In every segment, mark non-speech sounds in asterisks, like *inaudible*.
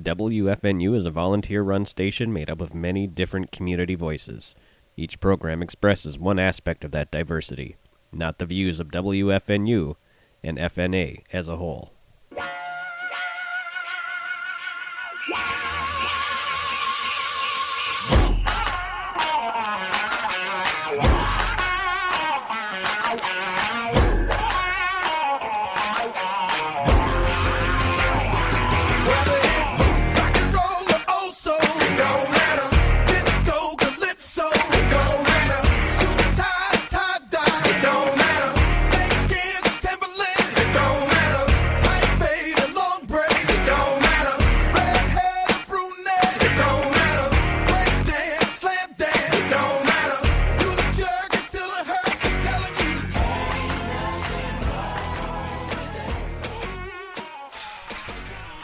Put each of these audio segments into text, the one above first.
WFNU is a volunteer run station made up of many different community voices. Each program expresses one aspect of that diversity, not the views of WFNU and FNA as a whole.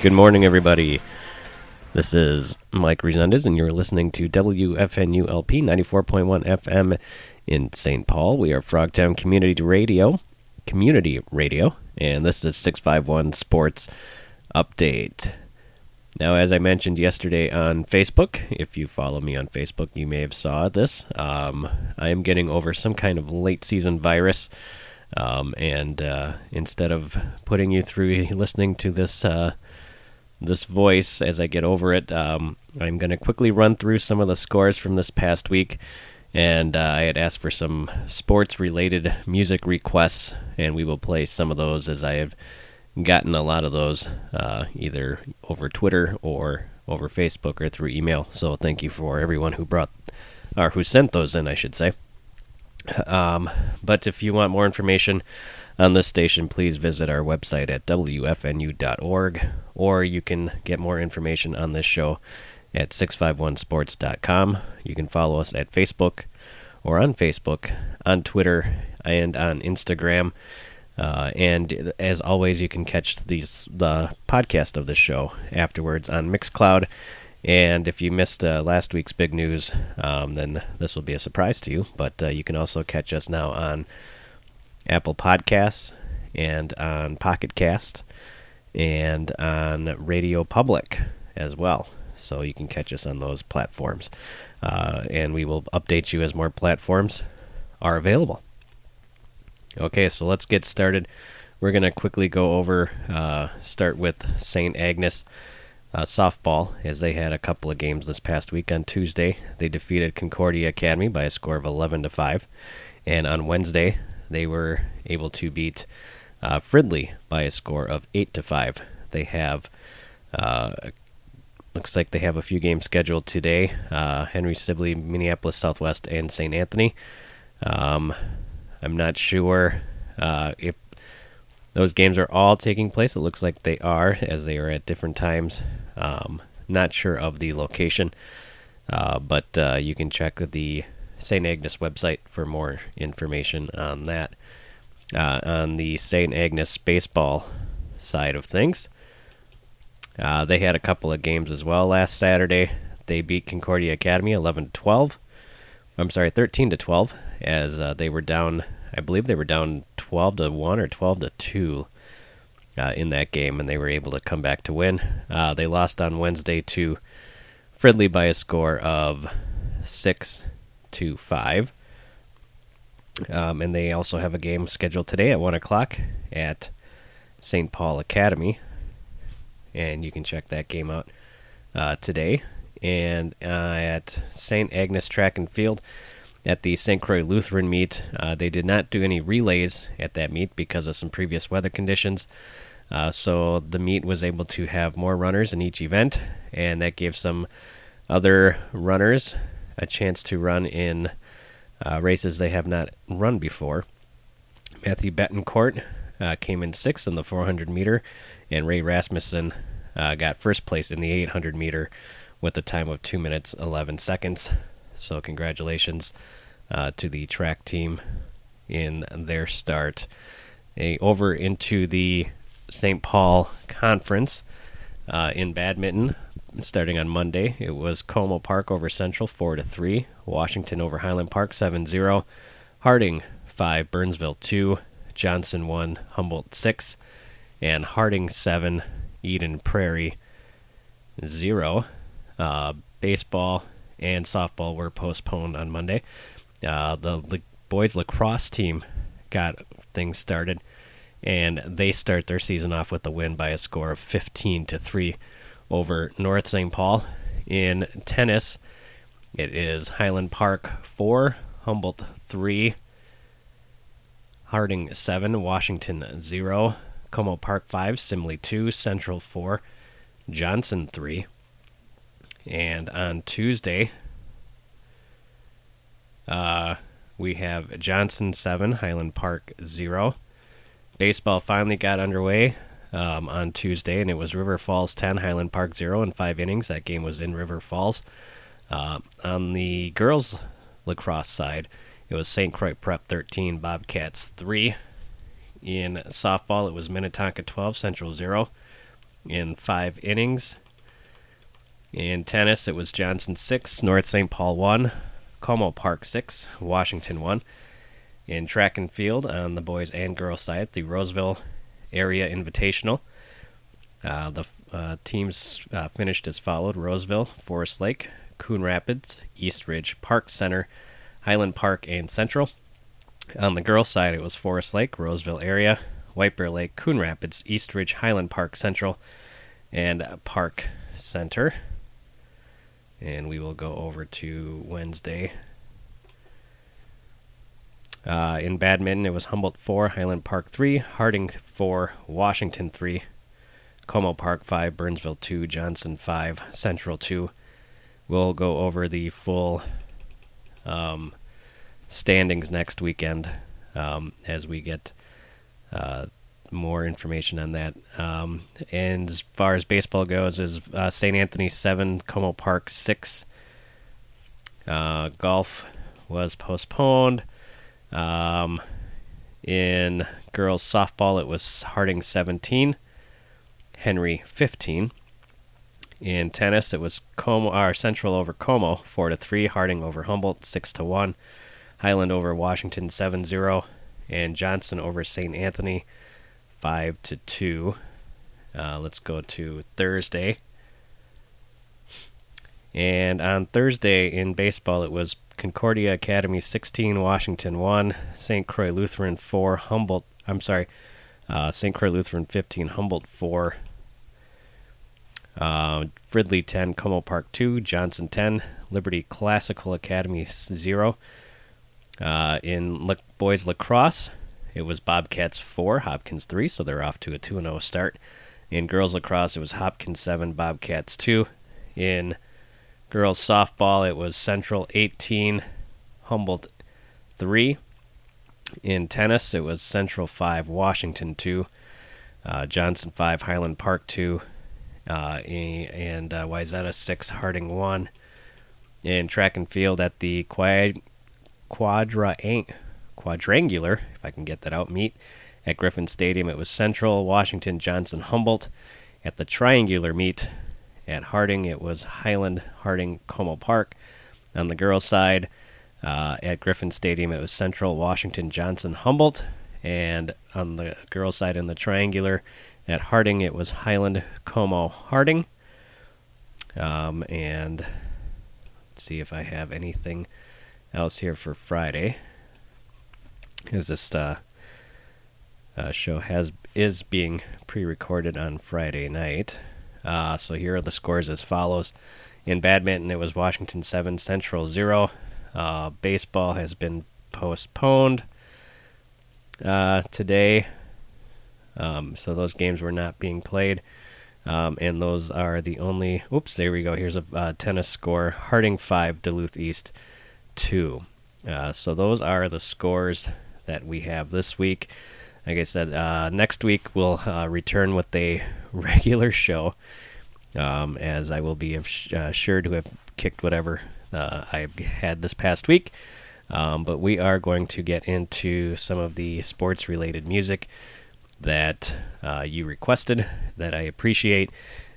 Good morning, everybody. This is Mike Resendez, and you're listening to WFNULP 94.1 FM in St. Paul. We are Frogtown Community Radio, Community Radio, and this is 651 Sports Update. Now, as I mentioned yesterday on Facebook, if you follow me on Facebook, you may have saw this. Um, I am getting over some kind of late season virus, um, and uh, instead of putting you through listening to this uh, this voice as I get over it. Um, I'm going to quickly run through some of the scores from this past week. And uh, I had asked for some sports related music requests, and we will play some of those as I have gotten a lot of those uh, either over Twitter or over Facebook or through email. So thank you for everyone who brought or who sent those in, I should say. Um, but if you want more information on this station, please visit our website at wfnu.org, or you can get more information on this show at 651sports.com. You can follow us at Facebook or on Facebook, on Twitter, and on Instagram. Uh, and as always, you can catch these the podcast of this show afterwards on Mixcloud. And if you missed uh, last week's big news, um, then this will be a surprise to you. But uh, you can also catch us now on Apple Podcasts and on Pocket Cast and on Radio Public as well. So you can catch us on those platforms. Uh, and we will update you as more platforms are available. Okay, so let's get started. We're going to quickly go over, uh, start with St. Agnes uh, softball, as they had a couple of games this past week. On Tuesday, they defeated Concordia Academy by a score of 11 to 5. And on Wednesday, they were able to beat uh, Fridley by a score of 8 to 5. They have uh, looks like they have a few games scheduled today uh, henry sibley minneapolis southwest and st anthony. Um, i'm not sure uh, if those games are all taking place. It looks like they are as they are at different times. Um, not sure of the location uh, but uh, you can check the st agnes website for more information on that uh, on the st agnes baseball side of things uh, they had a couple of games as well last Saturday. They beat Concordia Academy 11 to 12. I'm sorry, 13 to 12, as uh, they were down. I believe they were down 12 to one or 12 to two uh, in that game, and they were able to come back to win. Uh, they lost on Wednesday to Fridley by a score of six to five. Um, and they also have a game scheduled today at one o'clock at St. Paul Academy and you can check that game out uh, today. And uh, at St. Agnes Track and Field, at the St. Croix Lutheran meet, uh, they did not do any relays at that meet because of some previous weather conditions. Uh, so the meet was able to have more runners in each event, and that gave some other runners a chance to run in uh, races they have not run before. Matthew Betancourt uh, came in sixth in the 400 meter, and Ray Rasmussen uh, got first place in the 800 meter with a time of 2 minutes 11 seconds. So, congratulations uh, to the track team in their start. A, over into the St. Paul Conference uh, in badminton. Starting on Monday, it was Como Park over Central 4 to 3, Washington over Highland Park 7 0, Harding 5, Burnsville 2, Johnson 1, Humboldt 6, and Harding 7, Eden Prairie zero. Uh, baseball and softball were postponed on Monday. Uh, the, the boys lacrosse team got things started, and they start their season off with a win by a score of 15 to three over North St. Paul. In tennis, it is Highland Park four, Humboldt three, Harding seven, Washington zero, Como Park five, Simley two, Central four, Johnson three. And on Tuesday, uh, we have Johnson seven, Highland Park zero. Baseball finally got underway um, on Tuesday, and it was River Falls ten, Highland Park zero in five innings. That game was in River Falls. Uh, on the girls lacrosse side, it was St. Croix Prep 13, Bobcats 3. In softball, it was Minnetonka 12, Central 0 in five innings. In tennis, it was Johnson 6, North St. Paul 1, Como Park 6, Washington 1. In track and field, on the boys and girls side, the Roseville Area Invitational. Uh, the uh, teams uh, finished as followed Roseville, Forest Lake, Coon Rapids, East Ridge, Park Center, Highland Park, and Central. On the girls' side, it was Forest Lake, Roseville area, White Bear Lake, Coon Rapids, East Ridge, Highland Park Central, and Park Center. And we will go over to Wednesday. Uh, in badminton, it was Humboldt 4, Highland Park 3, Harding 4, Washington 3, Como Park 5, Burnsville 2, Johnson 5, Central 2. We'll go over the full um, standings next weekend um, as we get uh, more information on that. Um, and as far as baseball goes, is uh, St. Anthony seven, Como Park six. Uh, golf was postponed. Um, in girls softball, it was Harding seventeen, Henry fifteen. In tennis, it was Como or Central over Como, four to three. Harding over Humboldt, six to one. Highland over Washington, 7-0, and Johnson over St. Anthony, five to two. Uh, let's go to Thursday. And on Thursday in baseball, it was Concordia Academy 16, Washington 1, St. Croix Lutheran 4, Humboldt. I'm sorry, uh, St. Croix Lutheran 15, Humboldt 4. Uh, Fridley 10, Como Park 2, Johnson 10, Liberty Classical Academy 0. Uh, in boys lacrosse, it was Bobcats 4, Hopkins 3, so they're off to a 2 0 start. In girls lacrosse, it was Hopkins 7, Bobcats 2. In girls softball, it was Central 18, Humboldt 3. In tennis, it was Central 5, Washington 2, uh, Johnson 5, Highland Park 2, uh, and uh, Wayzata 6, Harding 1. In track and field at the quad- quadra- quadrangular, if I can get that out, meet at Griffin Stadium, it was Central, Washington, Johnson, Humboldt. At the triangular meet at Harding, it was Highland, Harding, Como Park. On the girls' side, uh, at Griffin Stadium, it was Central, Washington, Johnson, Humboldt. And on the girls' side in the triangular, at Harding, it was Highland, Como, Harding. Um, and let's see if I have anything else here for Friday. As this uh, uh, show has is being pre-recorded on Friday night. Uh, so here are the scores as follows. In badminton, it was Washington seven, Central zero. Uh, baseball has been postponed uh, today, um, so those games were not being played. Um, and those are the only. Oops, there we go. Here's a uh, tennis score: Harding five, Duluth East two. Uh, so those are the scores that we have this week. Like I said, uh, next week we'll uh, return with a *laughs* regular show, um, as I will be uh, sure to have kicked whatever uh, I've had this past week. Um, but we are going to get into some of the sports related music that uh, you requested that I appreciate.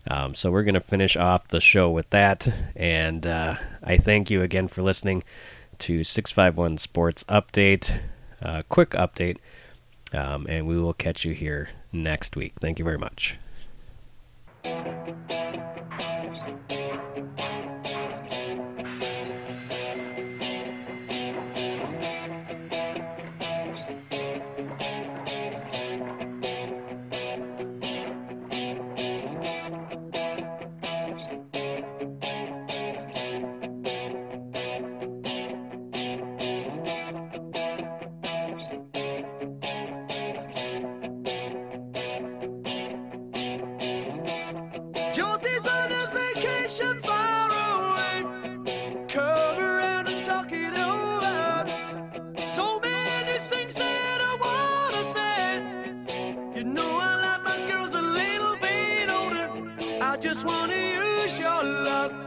Um, so we're going to finish off the show with that. And uh, I thank you again for listening to 651 Sports Update. Quick update. Um, and we will catch you here next week. Thank you very much. just wanna use your love.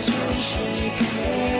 Christmas she came.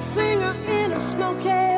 Singer in a smoky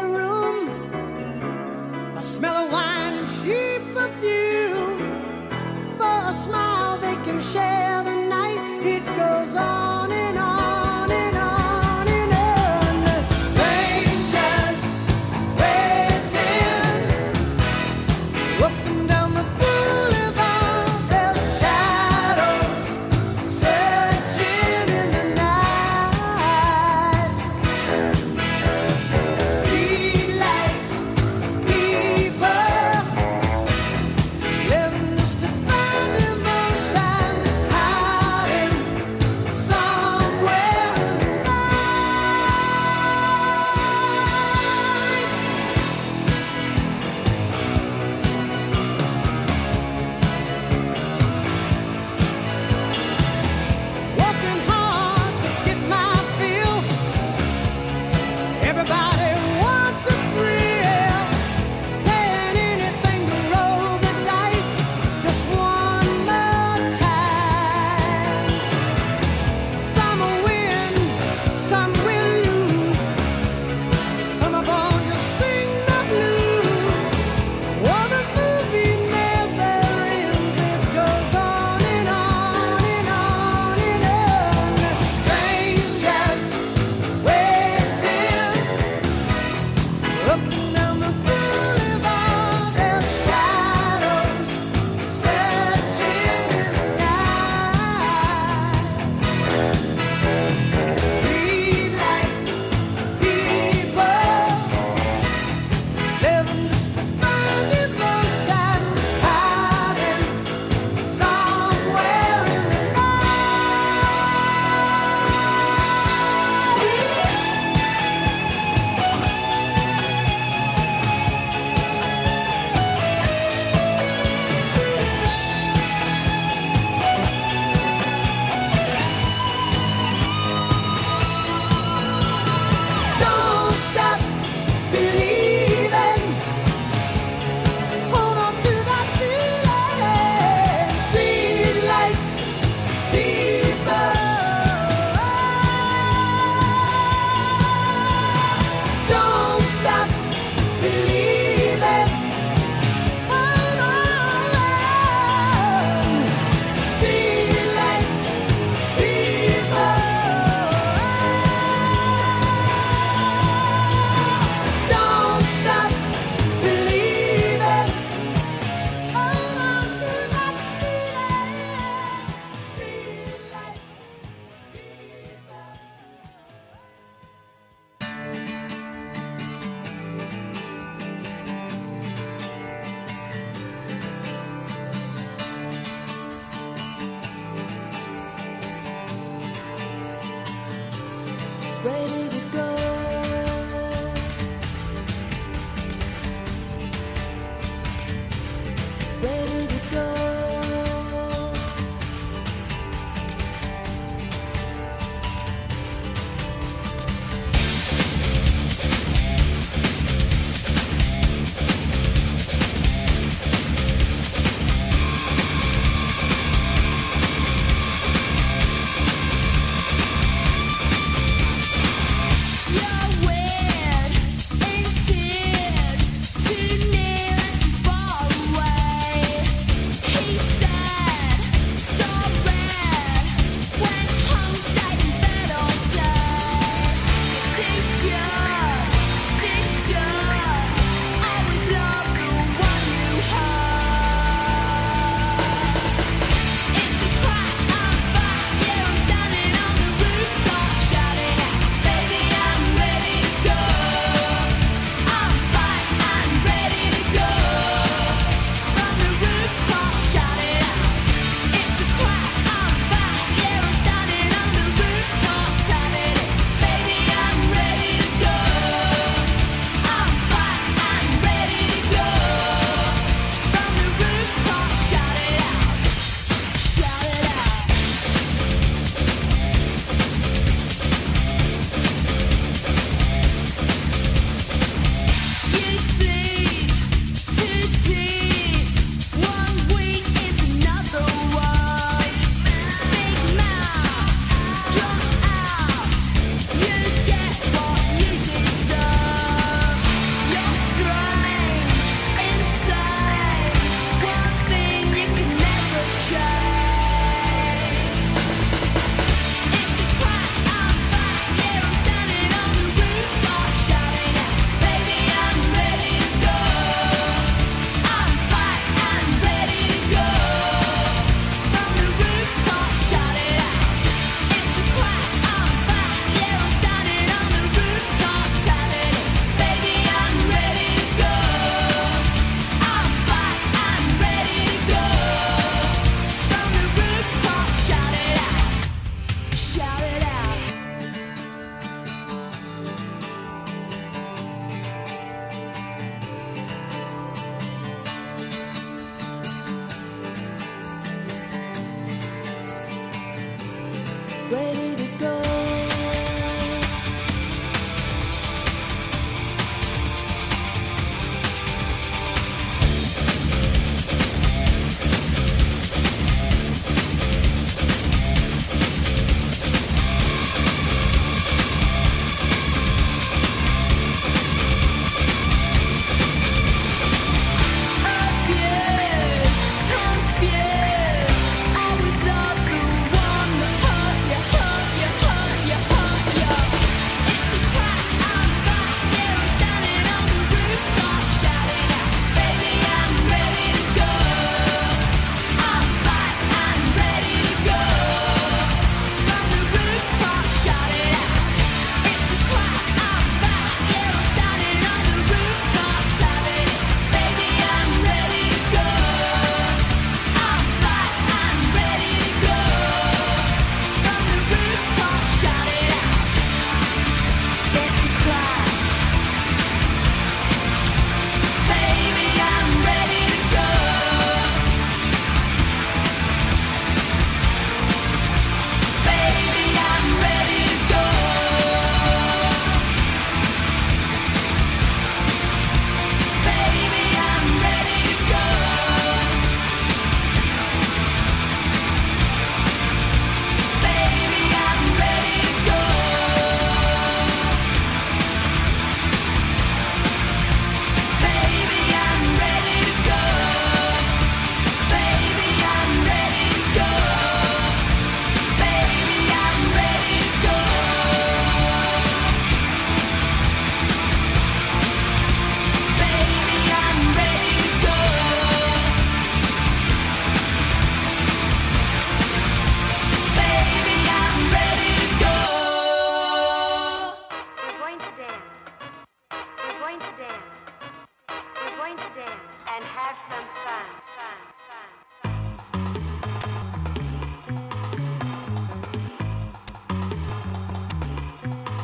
and have some fun. fun, fun.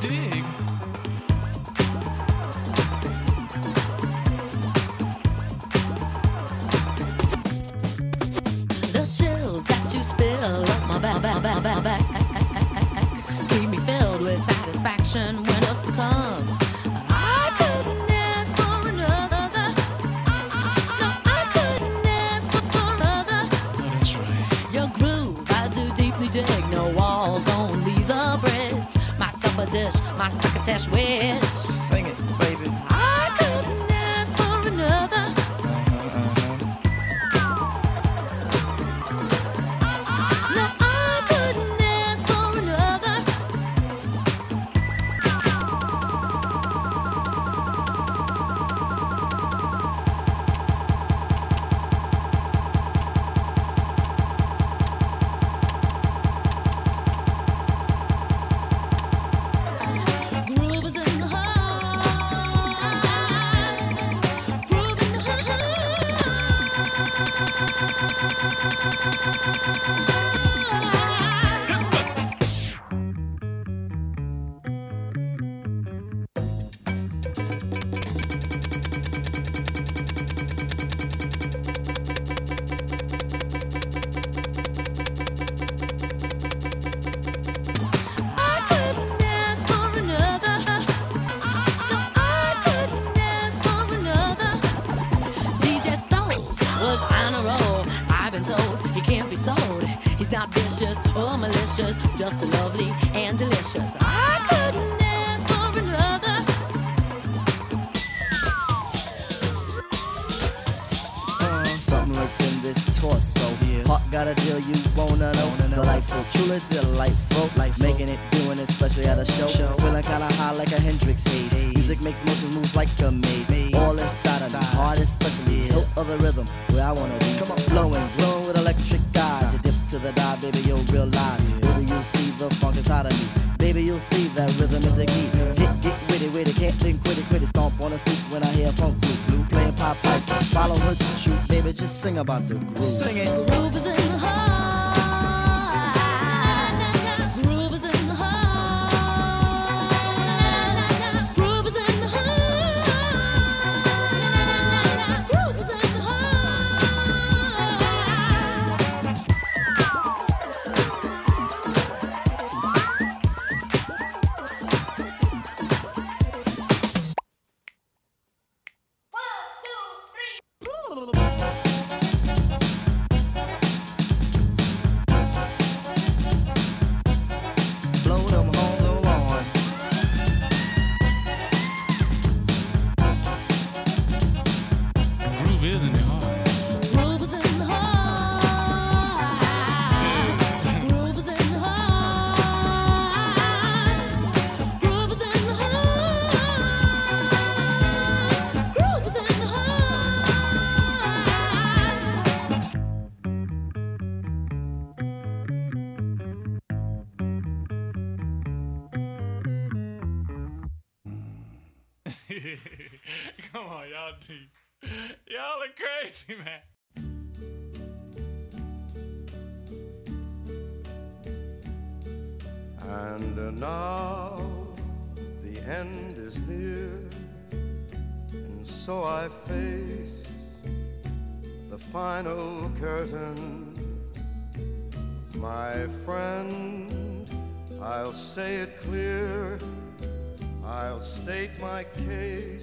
Dig. The chills that you spill up my back, back, back, back, back, keep me filled with satisfaction. my crocketesh with. inside of me. Baby, you'll see that rhythm is the key. Hit, get witty, witty, can't think quit it, quit. Stomp on a scoop when I hear a funk group. Blue playing pop pipe. Follow her to shoot, baby, just sing about the groove. Sing it. The groove is in the heart. Come on, y'all do. Y'all are crazy, man. And uh, now the end is near, and so I face the final curtain. My friend, I'll say it clear, I'll state my case,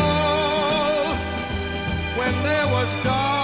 when there was doubt,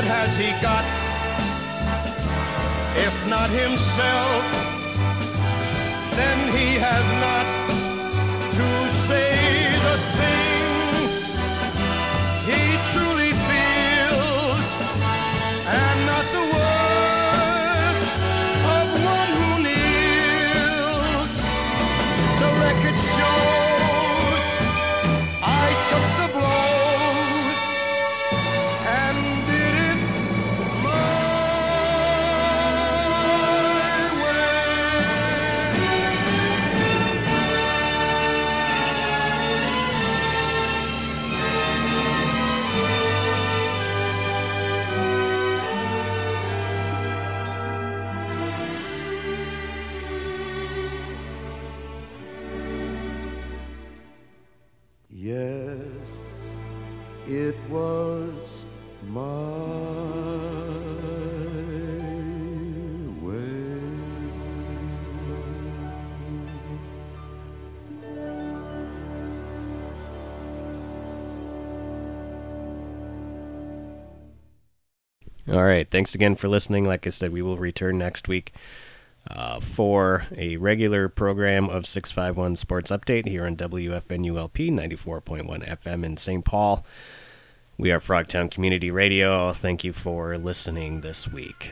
What has he got? If not himself, then he has not to say the things All right. Thanks again for listening. Like I said, we will return next week uh, for a regular program of 651 Sports Update here on WFNULP 94.1 FM in St. Paul. We are Frogtown Community Radio. Thank you for listening this week.